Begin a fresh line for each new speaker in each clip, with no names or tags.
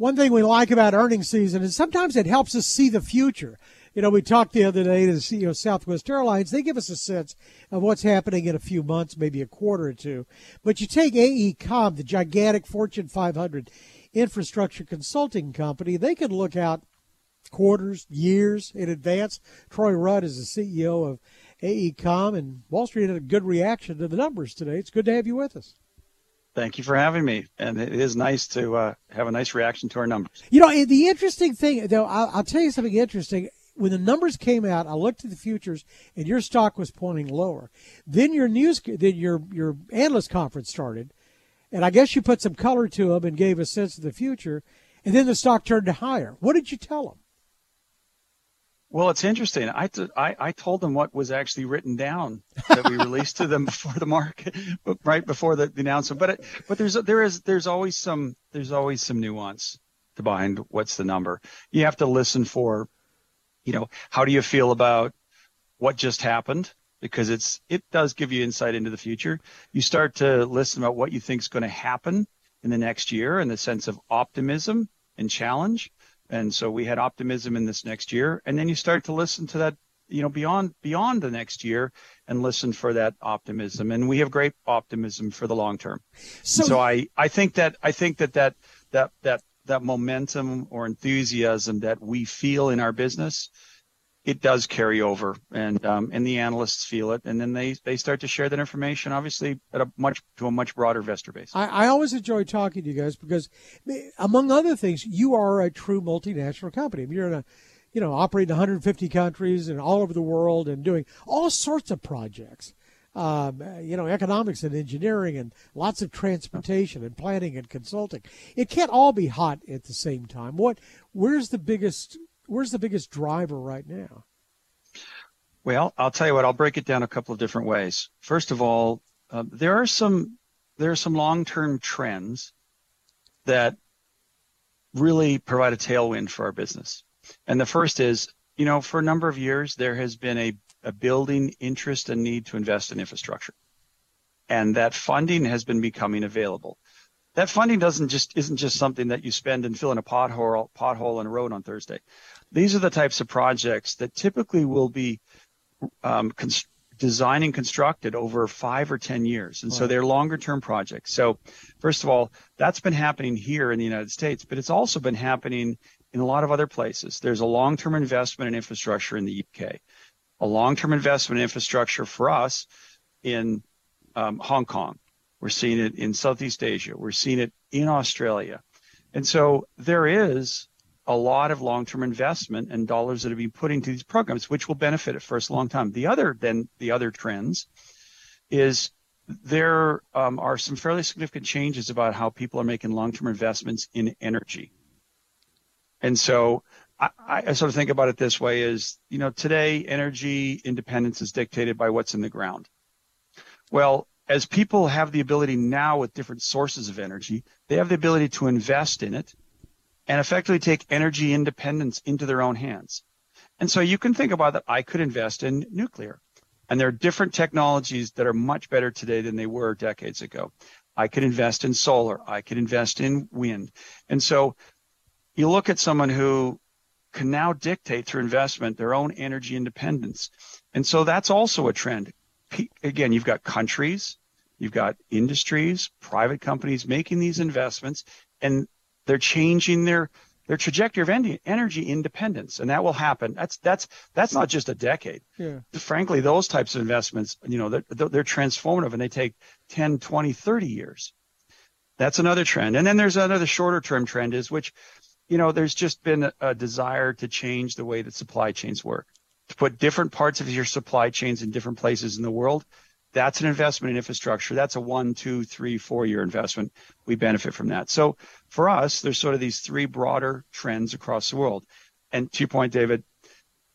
one thing we like about earnings season is sometimes it helps us see the future. You know, we talked the other day to the CEO of Southwest Airlines. They give us a sense of what's happening in a few months, maybe a quarter or two. But you take AECOM, the gigantic Fortune 500 infrastructure consulting company, they can look out quarters, years in advance. Troy Rudd is the CEO of AECOM, and Wall Street had a good reaction to the numbers today. It's good to have you with us.
Thank you for having me, and it is nice to uh, have a nice reaction to our numbers.
You know, the interesting thing, though, I'll, I'll tell you something interesting. When the numbers came out, I looked at the futures, and your stock was pointing lower. Then your news, then your your analyst conference started, and I guess you put some color to them and gave a sense of the future, and then the stock turned higher. What did you tell them?
Well, it's interesting. I, I, I told them what was actually written down that we released to them before the market, right before the, the announcement. But it, but there's there is there's always some there's always some nuance to behind what's the number. You have to listen for, you know, how do you feel about what just happened? Because it's it does give you insight into the future. You start to listen about what you think is going to happen in the next year in the sense of optimism and challenge and so we had optimism in this next year. And then you start to listen to that, you know, beyond beyond the next year and listen for that optimism. And we have great optimism for the long term. So, so I, I think that I think that that that that that momentum or enthusiasm that we feel in our business it does carry over, and um, and the analysts feel it, and then they they start to share that information, obviously at a much to a much broader investor base.
I, I always enjoy talking to you guys because, among other things, you are a true multinational company. You're in a you know, operating 150 countries and all over the world and doing all sorts of projects. Um, you know, economics and engineering and lots of transportation and planning and consulting. It can't all be hot at the same time. What, where's the biggest where's the biggest driver right now?
Well, I'll tell you what. I'll break it down a couple of different ways. First of all, uh, there are some there are some long-term trends that really provide a tailwind for our business. And the first is, you know, for a number of years there has been a, a building interest and need to invest in infrastructure, and that funding has been becoming available that funding doesn't just isn't just something that you spend and fill in a pothole pothole in a road on Thursday. These are the types of projects that typically will be um, cons- designed and constructed over five or 10 years. And so they're longer term projects. So, first of all, that's been happening here in the United States, but it's also been happening in a lot of other places. There's a long term investment in infrastructure in the UK, a long term investment in infrastructure for us in um, Hong Kong. We're seeing it in Southeast Asia. We're seeing it in Australia. And so there is a lot of long-term investment and dollars that have been put into these programs, which will benefit it for a long time. The other then the other trends is there um, are some fairly significant changes about how people are making long-term investments in energy. And so I, I, sort of think about it this way: is you know today energy independence is dictated by what's in the ground. Well, as people have the ability now with different sources of energy, they have the ability to invest in it and effectively take energy independence into their own hands. And so you can think about that. I could invest in nuclear. And there are different technologies that are much better today than they were decades ago. I could invest in solar. I could invest in wind. And so you look at someone who can now dictate through investment their own energy independence. And so that's also a trend. Again, you've got countries, you've got industries, private companies making these investments, and they're changing their their trajectory of energy independence, and that will happen. That's that's that's not just a decade. Yeah. Frankly, those types of investments, you know, they're, they're transformative, and they take 10, 20, 30 years. That's another trend. And then there's another shorter term trend is which, you know, there's just been a, a desire to change the way that supply chains work, to put different parts of your supply chains in different places in the world that's an investment in infrastructure. That's a one, two, three, four year investment. We benefit from that. So for us, there's sort of these three broader trends across the world. And to your point, David,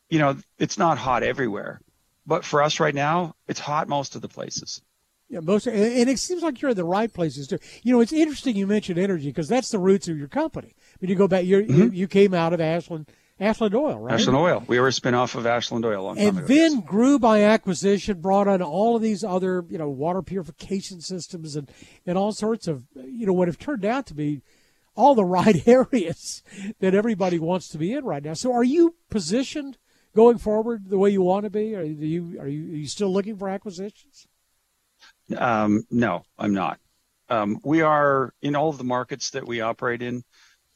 you know, it's not hot everywhere, but for us right now, it's hot most of the places.
Yeah, most, and it seems like you're in the right places too. You know, it's interesting you mentioned energy because that's the roots of your company. When you go back, mm-hmm. you you came out of Ashland Ashland Oil, right?
Ashland Oil. We were a spinoff of Ashland Oil a long
and
time
ago. then grew by acquisition, brought on all of these other, you know, water purification systems and, and all sorts of, you know, what have turned out to be all the right areas that everybody wants to be in right now. So, are you positioned going forward the way you want to be? Are you are you, are you still looking for acquisitions?
Um, no, I'm not. Um, we are in all of the markets that we operate in.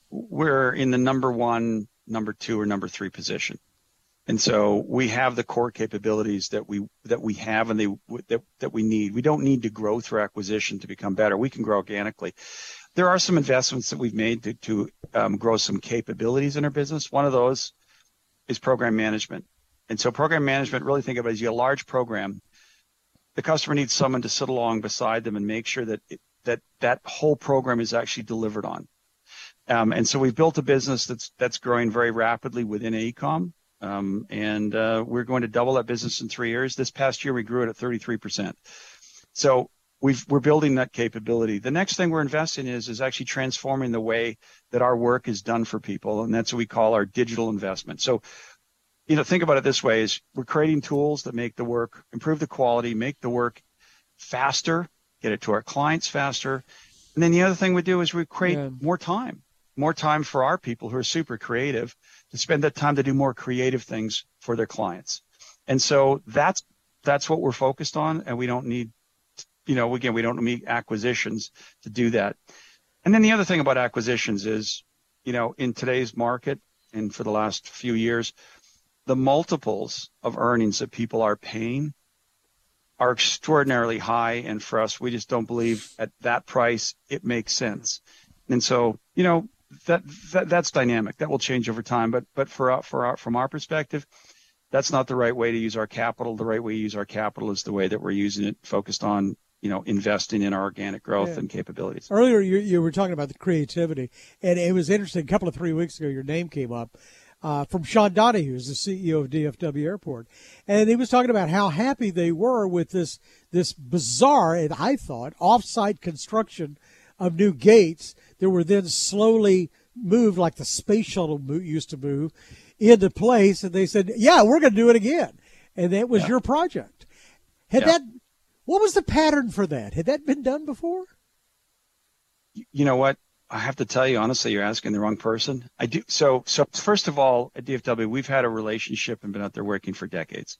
We're in the number one, number two, or number three position. And so we have the core capabilities that we that we have and they that that we need. We don't need to grow through acquisition to become better. We can grow organically. There are some investments that we've made to, to um, grow some capabilities in our business. One of those is program management. And so program management, really think of it as a large program. The customer needs someone to sit along beside them and make sure that it, that that whole program is actually delivered on. Um, and so we've built a business that's that's growing very rapidly within AECOM. Um, and uh, we're going to double that business in three years. This past year, we grew it at 33%. So we've, we're building that capability. The next thing we're investing in is, is actually transforming the way that our work is done for people, and that's what we call our digital investment. So, you know, think about it this way: is we're creating tools that make the work, improve the quality, make the work faster, get it to our clients faster, and then the other thing we do is we create yeah. more time, more time for our people who are super creative to spend that time to do more creative things for their clients. And so that's that's what we're focused on, and we don't need, you know, again, we don't need acquisitions to do that. And then the other thing about acquisitions is, you know, in today's market and for the last few years, the multiples of earnings that people are paying are extraordinarily high. And for us, we just don't believe at that price it makes sense. And so, you know, that, that that's dynamic. That will change over time. But but for our, for our, from our perspective, that's not the right way to use our capital. The right way to use our capital is the way that we're using it, focused on you know investing in our organic growth yeah. and capabilities.
Earlier, you, you were talking about the creativity, and it was interesting. A couple of three weeks ago, your name came up. Uh, from Sean Donohue, who's the CEO of DFW Airport, and he was talking about how happy they were with this this bizarre and I thought offsite construction of new gates that were then slowly moved like the space shuttle used to move into place. And they said, yeah, we're going to do it again. And that was yeah. your project. Had yeah. that, what was the pattern for that? Had that been done before?
You know what? I have to tell you honestly, you're asking the wrong person. I do. So, so first of all, at DFW, we've had a relationship and been out there working for decades.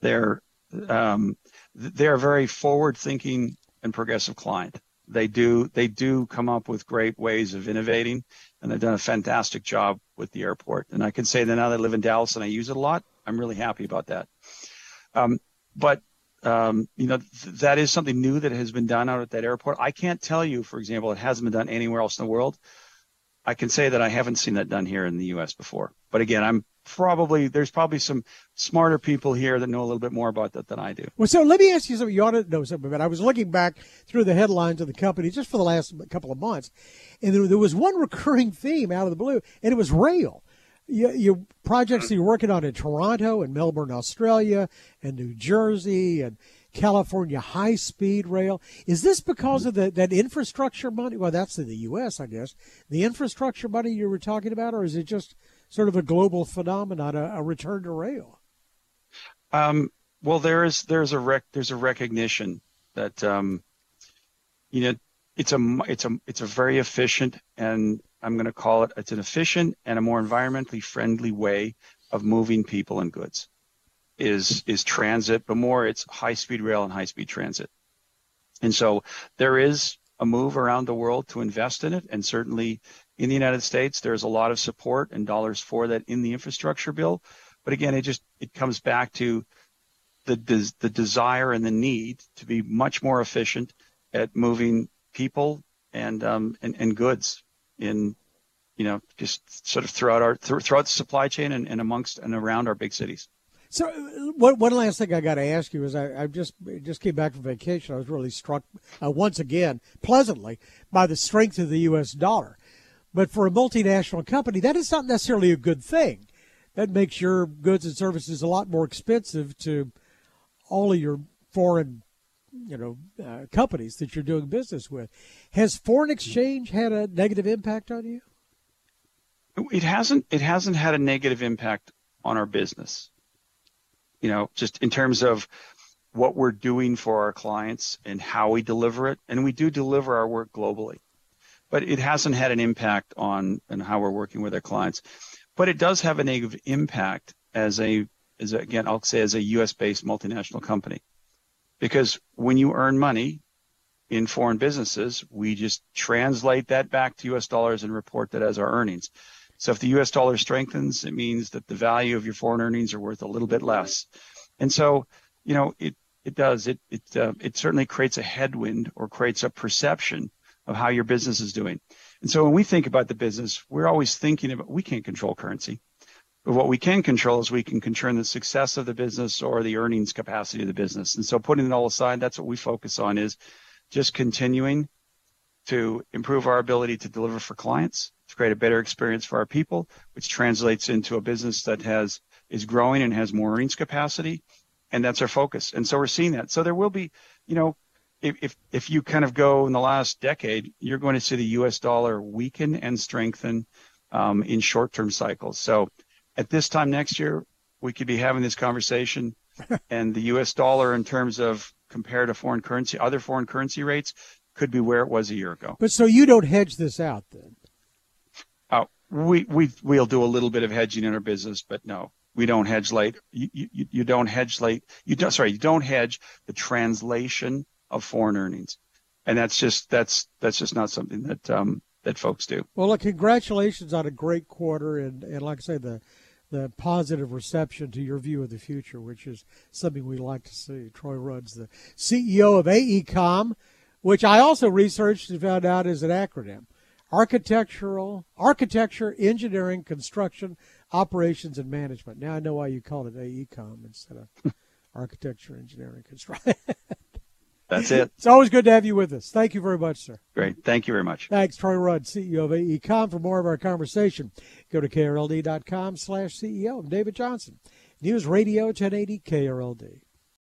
They're, um, they're a very forward-thinking and progressive client they do they do come up with great ways of innovating, and they've done a fantastic job with the airport. And I can say that now that I live in Dallas and I use it a lot, I'm really happy about that. Um, but um, you know th- that is something new that has been done out at that airport. I can't tell you, for example, it hasn't been done anywhere else in the world. I can say that I haven't seen that done here in the U.S. before. But again, I'm probably there's probably some smarter people here that know a little bit more about that than I do.
Well, so let me ask you something. You ought to know something about. I was looking back through the headlines of the company just for the last couple of months, and there, there was one recurring theme out of the blue, and it was rail. You, you projects that you're working on in Toronto and Melbourne, Australia, and New Jersey, and California high speed rail. Is this because of the, that infrastructure money? Well, that's in the U.S., I guess. The infrastructure money you were talking about, or is it just sort of a global phenomenon, a, a return to rail?
Um, well, there is there's a rec, there's a recognition that um, you know it's a it's a it's a very efficient and I'm going to call it it's an efficient and a more environmentally friendly way of moving people and goods is is transit, but more it's high speed rail and high speed transit. And so there is a move around the world to invest in it, and certainly in the United States, there's a lot of support and dollars for that in the infrastructure bill. But again, it just it comes back to the des, the desire and the need to be much more efficient at moving people and um, and, and goods in you know just sort of throughout our throughout the supply chain and, and amongst and around our big cities.
So, one, one last thing I got to ask you is I, I, just just came back from vacation. I was really struck uh, once again pleasantly by the strength of the U.S. dollar. But for a multinational company, that is not necessarily a good thing. That makes your goods and services a lot more expensive to all of your foreign, you know, uh, companies that you're doing business with. Has foreign exchange had a negative impact on you?
It hasn't. It hasn't had a negative impact on our business. You know, just in terms of what we're doing for our clients and how we deliver it, and we do deliver our work globally. But it hasn't had an impact on and how we're working with our clients. But it does have a negative impact as a as a, again I'll say as a U.S. based multinational company, because when you earn money in foreign businesses, we just translate that back to U.S. dollars and report that as our earnings. So if the U.S. dollar strengthens, it means that the value of your foreign earnings are worth a little bit less. And so, you know, it it does it it uh, it certainly creates a headwind or creates a perception of how your business is doing. And so when we think about the business, we're always thinking about we can't control currency. But what we can control is we can control the success of the business or the earnings capacity of the business. And so putting it all aside, that's what we focus on is just continuing to improve our ability to deliver for clients, to create a better experience for our people, which translates into a business that has is growing and has more earnings capacity. And that's our focus. And so we're seeing that. So there will be, you know, if, if, if you kind of go in the last decade, you're going to see the US dollar weaken and strengthen um, in short term cycles. So at this time next year, we could be having this conversation and the US dollar in terms of compared to foreign currency, other foreign currency rates could be where it was a year ago.
But so you don't hedge this out then?
Uh, we we we'll do a little bit of hedging in our business, but no, we don't hedge late. You, you, you don't hedge late. You don't sorry, you don't hedge the translation of foreign earnings, and that's just that's that's just not something that um, that folks do.
Well, look, congratulations on a great quarter, and and like I say, the the positive reception to your view of the future, which is something we like to see. Troy Rudd's the CEO of AECOM, which I also researched and found out is an acronym. Architectural, architecture, engineering, construction, operations, and management. Now I know why you called it AECOM instead of architecture, engineering, construction.
That's it.
It's always good to have you with us. Thank you very much, sir.
Great. Thank you very much.
Thanks, Troy Rudd, CEO of AECOM. For more of our conversation, go to krld.com slash CEO. I'm David Johnson, News Radio 1080 KRLD.